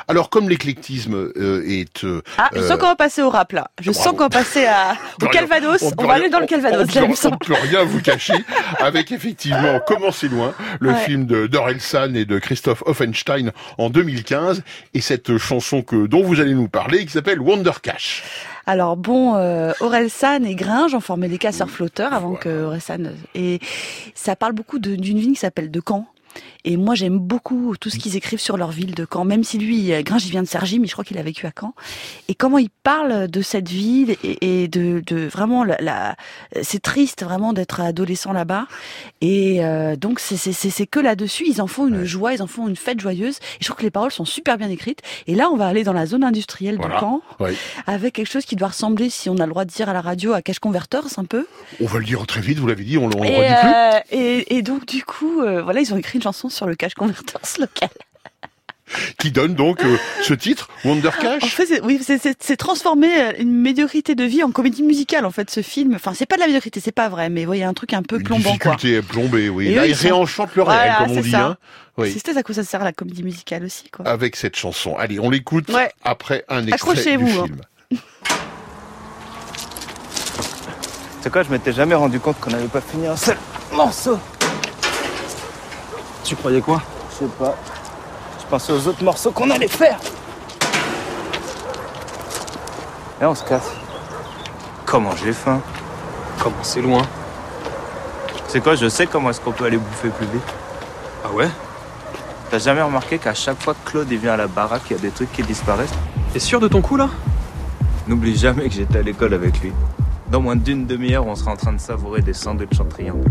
Alors, comme l'éclectisme euh, est... Euh, ah, je sens qu'on va passer au rap, là. Je sens qu'on va passer à, <laughs> au Calvados. On, va aller dans le Calvados, On ne peut rien vous cacher, <laughs> avec effectivement Commencez loin, le film de San et de Christophe Offenstein en 2015, et cette chanson que dont vous allez nous parler, qui s'appelle Wonder Cash. Alors bon, euh, San et Gringe ont formé les casseurs flotteurs avant que San Et ça parle beaucoup d'une ville qui s'appelle De Caen, et moi, j'aime beaucoup tout ce qu'ils écrivent sur leur ville de Caen, même si lui, euh, Gringe, il vient de Sergi, mais je crois qu'il a vécu à Caen. Et comment il parle de cette ville et, de, de, vraiment la, c'est triste vraiment d'être adolescent là-bas. Et euh, donc c'est que là-dessus, ils en font une joie, ils en font une fête joyeuse. Et je trouve que les paroles sont super bien écrites. Et là, on va aller dans la zone industrielle de Caen, avec quelque chose qui doit ressembler, si on a le droit de dire à la radio, à Cash Converters un peu. On va le dire très vite, vous l'avez dit, on, le redit plus. Euh, et, et, donc du coup, voilà, ils ont écrit une chanson sur le cash converters <laughs> local. qui donne donc euh, ce titre, Wonder Cash. En fait, oui, c'est transformer euh, une médiocrité de vie en comédie musicale, en fait, ce film. Enfin, c'est pas de la médiocrité, c'est pas vrai, mais vous voyez, un truc un peu plombant, une difficulté plombée, oui. Là, il réenchante le réel, comme on dit. Hein. Oui. C'est à quoi ça sert la comédie musicale aussi, quoi. Avec cette chanson. Allez, on l'écoute après un extrait du hein. film. <laughs> C'est quoi, je m'étais jamais rendu compte qu'on n'avait pas fini un seul morceau. Tu croyais quoi? Je sais pas. Je pensais aux autres morceaux qu'on allait faire. Et on se casse. Comment j'ai faim? Comment c'est loin? C'est quoi, je sais comment est-ce qu'on peut aller bouffer plus vite. Ah ouais? T'as jamais remarqué qu'à chaque fois que Claude vient à la baraque, il y a des trucs qui disparaissent? T'es sûr de ton coup là? N'oublie jamais que j'étais à l'école avec lui. Dans moins d'une demi-heure, on sera en train de savourer des sandwichs en triangle.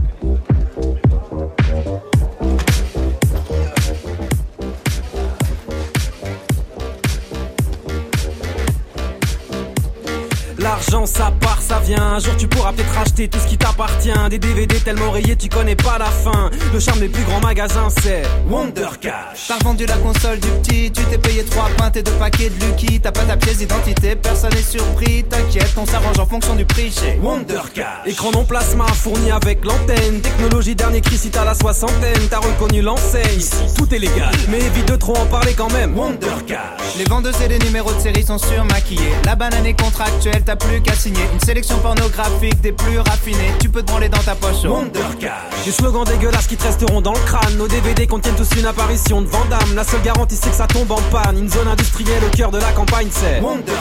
L'argent ça part, ça vient. Un jour tu pourras peut-être acheter tout ce qui t'appartient. Des DVD tellement rayés, tu connais pas la fin. Le charme des plus grands magasins, c'est Wonder Cash. T'as vendu la console du petit, tu t'es payé trois pintes et deux paquets de Lucky. T'as pas ta pièce d'identité, personne n'est surpris. T'inquiète, on s'arrange en fonction du prix chez Wonder Cash. Écran non plasma fourni avec l'antenne. Technologie dernier cri si t'as la soixantaine. T'as reconnu l'enseigne. Tout est légal, mais évite de trop en parler quand même. Wonder Cash. Les vendeuses et les numéros de série sont surmaquillés. La banane est contractuelle, t'as plus qu'à signer une sélection pornographique des plus raffinés. Tu peux te branler dans ta poche. Wonder Des slogans dégueulasses qui te resteront dans le crâne. Nos DVD contiennent tous une apparition de Vandame. La seule garantie c'est que ça tombe en panne. Une zone industrielle au cœur de la campagne, c'est Wonder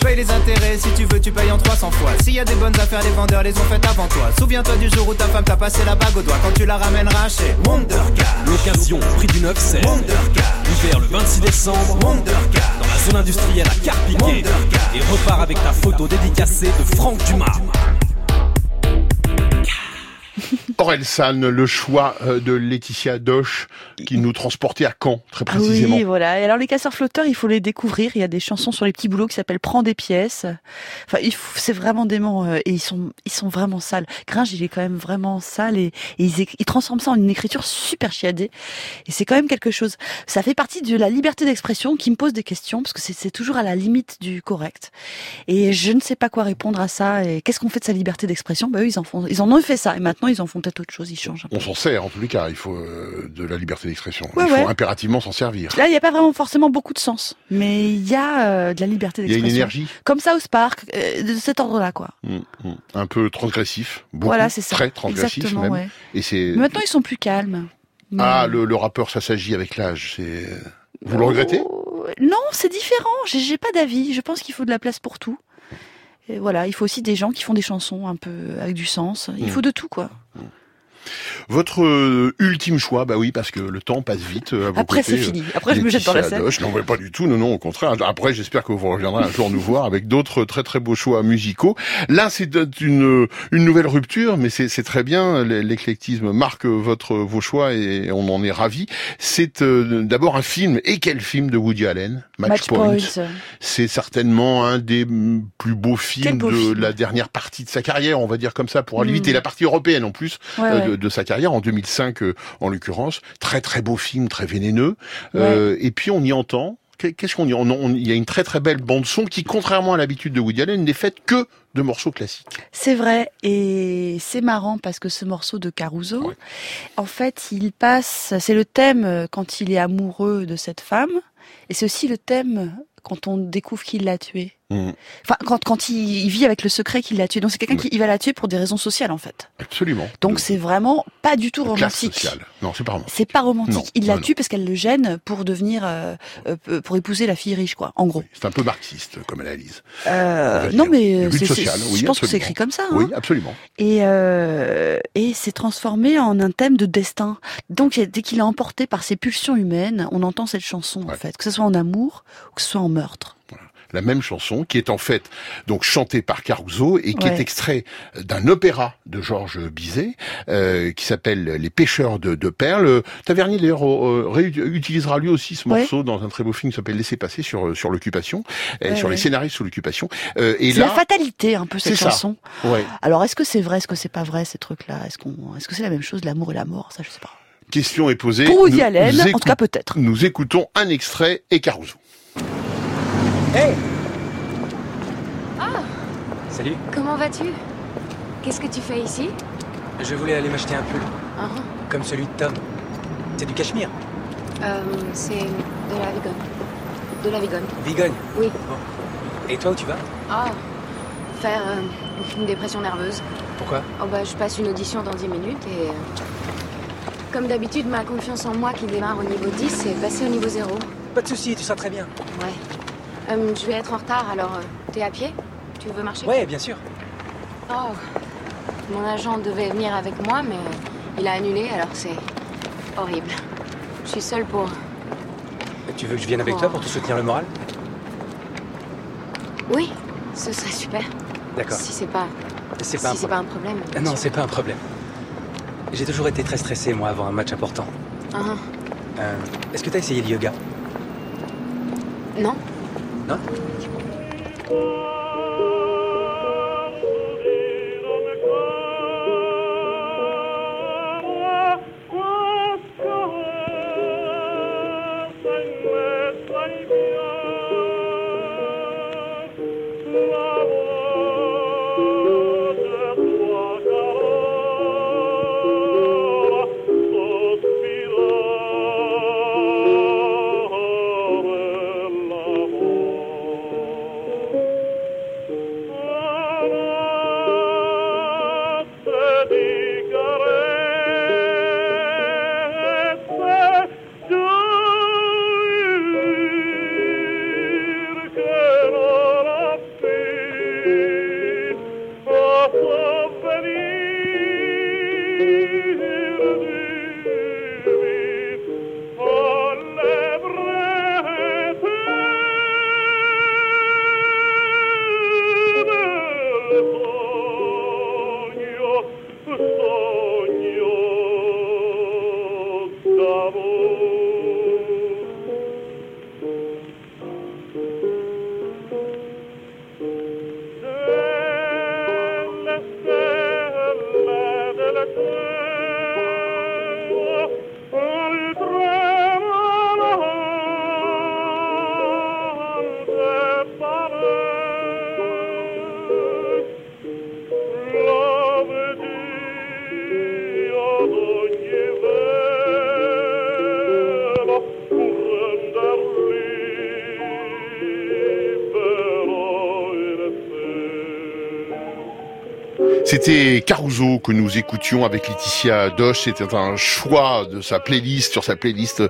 Paye les intérêts si tu veux, tu payes en 300 fois. S'il y a des bonnes affaires, les vendeurs les ont faites avant toi. Souviens-toi du jour où ta femme t'a passé la bague au doigt quand tu la ramèneras chez Wonder L'occasion, prix du 9 c'est Wonder L'hiver le 26 décembre. Wonder Dans la zone industrielle à Carpiquet. Et repart avec ta photo dédicacée de Franck Dumas. <laughs> Orelsan, le choix euh, de Laetitia Doche qui nous transportait à Caen, très précisément. Oui, voilà. Et alors les casseurs flotteurs, il faut les découvrir. Il y a des chansons sur les petits boulots qui s'appellent Prends des pièces. Enfin, c'est vraiment dément euh, et ils sont ils sont vraiment sales. Gringe, il est quand même vraiment sale et, ils, transforment ça en une écriture super chiadée. Et c'est quand même quelque chose. Ça fait partie de la liberté d'expression qui me pose des questions parce que c'est toujours à la limite du correct. Et je ne sais pas quoi répondre à ça. Et qu'est-ce qu'on fait de sa liberté d'expression? Bah eux, ils en font, ils en ont fait ça et maintenant ils en font peut-être autre chose, ils changent. On s'en sert en tous les cas, il faut euh, de la liberté d'expression. il faut impérativement s'en servir. Là, il n'y a pas vraiment forcément beaucoup de sens, mais il y a euh, de la liberté d'expression. Il y a une énergie. Comme ça au Spark, euh, de cet ordre-là, quoi. Mmh, mmh. Un peu transgressif, beaucoup, voilà, c'est ça. très transgressif même. Et c'est. Maintenant, ils sont plus calmes. Ah, le, le rappeur, ça s'agit avec l'âge. C'est. Vous le regrettez? Non, c'est différent. J'ai pas d'avis. Je pense qu'il faut de la place pour tout. Et voilà, il faut aussi des gens qui font des chansons un peu avec du sens. Il mmh. faut de tout, quoi. Votre euh, ultime choix, bah oui, parce que le temps passe vite. À vos Après, c'est fini. euh, Après, je me jette dans la scène. Non, mais pas du tout. Non, non, au contraire. Après, j'espère que vous reviendrez un jour nous voir avec d'autres très très beaux choix musicaux. Là, c'est une une nouvelle rupture, mais c'est très bien. L'éclectisme marque votre vos choix et on en est ravis. C'est euh, d'abord un film. Et quel film de Woody Allen? Match, Match Point. Point. C'est certainement un des plus beaux films beau de film. la dernière partie de sa carrière, on va dire comme ça, pour aller vite. Et la partie européenne en plus Ouais, euh, de, de sa carrière, en 2005 euh, en l'occurrence. Très très beau film, très vénéneux. Ouais. Euh, et puis on y entend. qu'est- Qu'est-ce qu'on y on- on- Il y a une très très belle bande son qui, contrairement à l'habitude de Woody Allen, n'est faite que de morceaux classiques. C'est vrai, et c'est marrant parce que ce morceau de Caruso, en fait, il passe, c'est le thème euh, quand il est amoureux de cette femme, et c'est aussi le thème quand on découvre qu'il l'a tuée. Enfin, quand, quand il, il vit avec le secret qu'il l'a tuée. Donc c'est quelqu'un qui il va la tuer pour des raisons sociales, en fait. Absolument. Donc c'est vraiment pas du tout romantique. Non, c'est pas romantique. C'est pas romantique. Non, il la non, tue parce qu'elle le gêne pour devenir, euh, euh, pour épouser la fille riche, quoi. En gros. C'est un peu marxiste comme analyse. Euh, non mais c'est- social, oui, je pense que c'est écrit comme ça. Oui, hein. absolument. Et, euh, et c'est transformé en un thème de destin. Donc dès qu'il est emporté par ses pulsions humaines, on entend cette chanson en fait, que ce soit en amour ou que ce soit en meurtre. La même chanson, qui est en fait donc chantée par Caruso et qui Ouais. est extrait d'un opéra de Georges Bizet euh, qui s'appelle Les pêcheurs de, de perles. Tavernier d'ailleurs euh, réutilisera lui aussi ce Ouais. morceau dans un très beau film qui s'appelle Laissez passer sur sur l'occupation, et Ouais, sur les scénaristes sous l'occupation. Euh, et C'est la fatalité un peu cette ça. chanson. Ouais. Alors est-ce que c'est vrai, est-ce que c'est pas vrai ces trucs-là? Est-ce qu'on, est-ce que c'est la même chose, l'amour et la mort? Ça je sais pas. Question est posée. Pour Woody Allen, en tout cas peut-être. Nous écoutons un extrait et Caruso. Hey Ah, Salut, comment vas-tu? Qu'est-ce que tu fais ici? Je voulais aller m'acheter un pull, Ah, comme celui de Tom. C'est du cachemire. euh, C'est de la vigogne. De la vigogne. Vigogne. Oui. Et toi, où tu vas? Ah, faire euh, une dépression nerveuse. Pourquoi? Oh bah, je passe une audition dans 10 minutes et... euh, Comme d'habitude, ma confiance en moi qui démarre au niveau 10 est passée au niveau 0. Pas de soucis, tu seras très bien. Ouais. Euh, je vais être en retard, alors euh, t'es à pied? Tu veux marcher? Ouais, bien sûr. Oh, mon agent devait venir avec moi, mais il a annulé, alors c'est horrible. Je suis seule pour... Tu veux que je vienne avec toi pour te soutenir le moral? Oui, ce serait super. D'accord. Si c'est pas... C'est pas si c'est pas un problème. Ah Non, c'est pas un problème. J'ai toujours été très stressé, moi, avant un match important. Euh, Est-ce que t'as essayé le yoga? Non な。んて言うんですか C'était Caruso que nous écoutions avec Laetitia Doche. C'était un choix de sa playlist, sur sa playlist,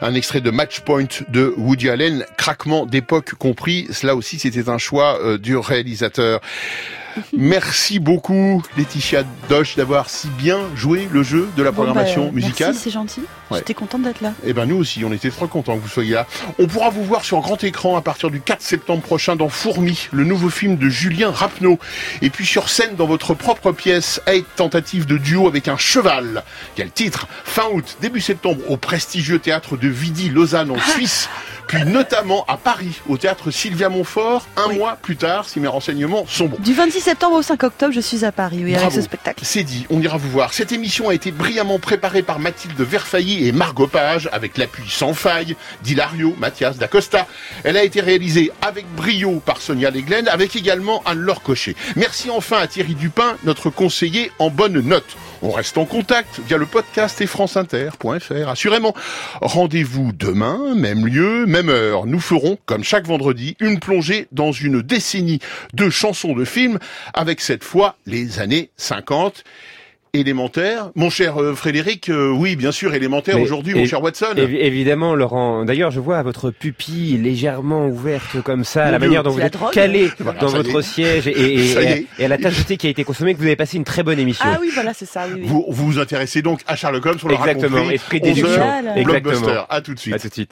un extrait de Match Point de Woody Allen, craquement d'époque compris. Cela aussi, c'était un choix euh, du réalisateur. Merci beaucoup, Laetitia Doche, d'avoir si bien joué le jeu de la programmation bah, musicale. Merci, c'est gentil. J'étais contente d'être là. Et ben nous aussi, on était trop contents que vous soyez là. On pourra vous voir sur grand écran à partir du 4 septembre prochain dans Fourmi, le nouveau film de Julien Rapneau. Et puis sur scène dans votre propre pièce, avec tentative de duo avec un cheval. Quel titre Fin août, début septembre au prestigieux théâtre de Vidi, Lausanne en Suisse puis notamment à Paris, au théâtre Sylvia Montfort, un mois plus tard, si mes renseignements sont bons. Du 26 septembre au 5 octobre, je suis à Paris, oui, avec ce spectacle. C'est dit, on ira vous voir. Cette émission a été brillamment préparée par Mathilde Verfailly et Margot Page, avec l'appui sans faille d'Hilario Mathias d'Acosta. Elle a été réalisée avec brio par Sonia Leglen, avec également Anne-Laure Cochet. Merci enfin à Thierry Dupin, notre conseiller en bonne note. On reste en contact via le podcast et franceinter.fr. Assurément, rendez-vous demain, même lieu, même heure. Nous ferons, comme chaque vendredi, une plongée dans une décennie de chansons de films, avec cette fois les années 50 élémentaire. Mon cher euh, Frédéric, euh, oui, bien sûr, élémentaire aujourd'hui, mon cher Watson. évidemment, Laurent. D'ailleurs, je vois votre pupille légèrement ouverte comme ça, la manière dont vous êtes calé <laughs> dans votre siège et, et, <laughs> à la tasse de thé qui a été consommée, que vous avez passé une très bonne émission. Ah oui, voilà, c'est ça. Oui, Vous, vous vous intéressez donc à Sherlock Holmes, on l'a Exactement, esprit d'éducation. Exactement. À tout de suite. À tout de suite.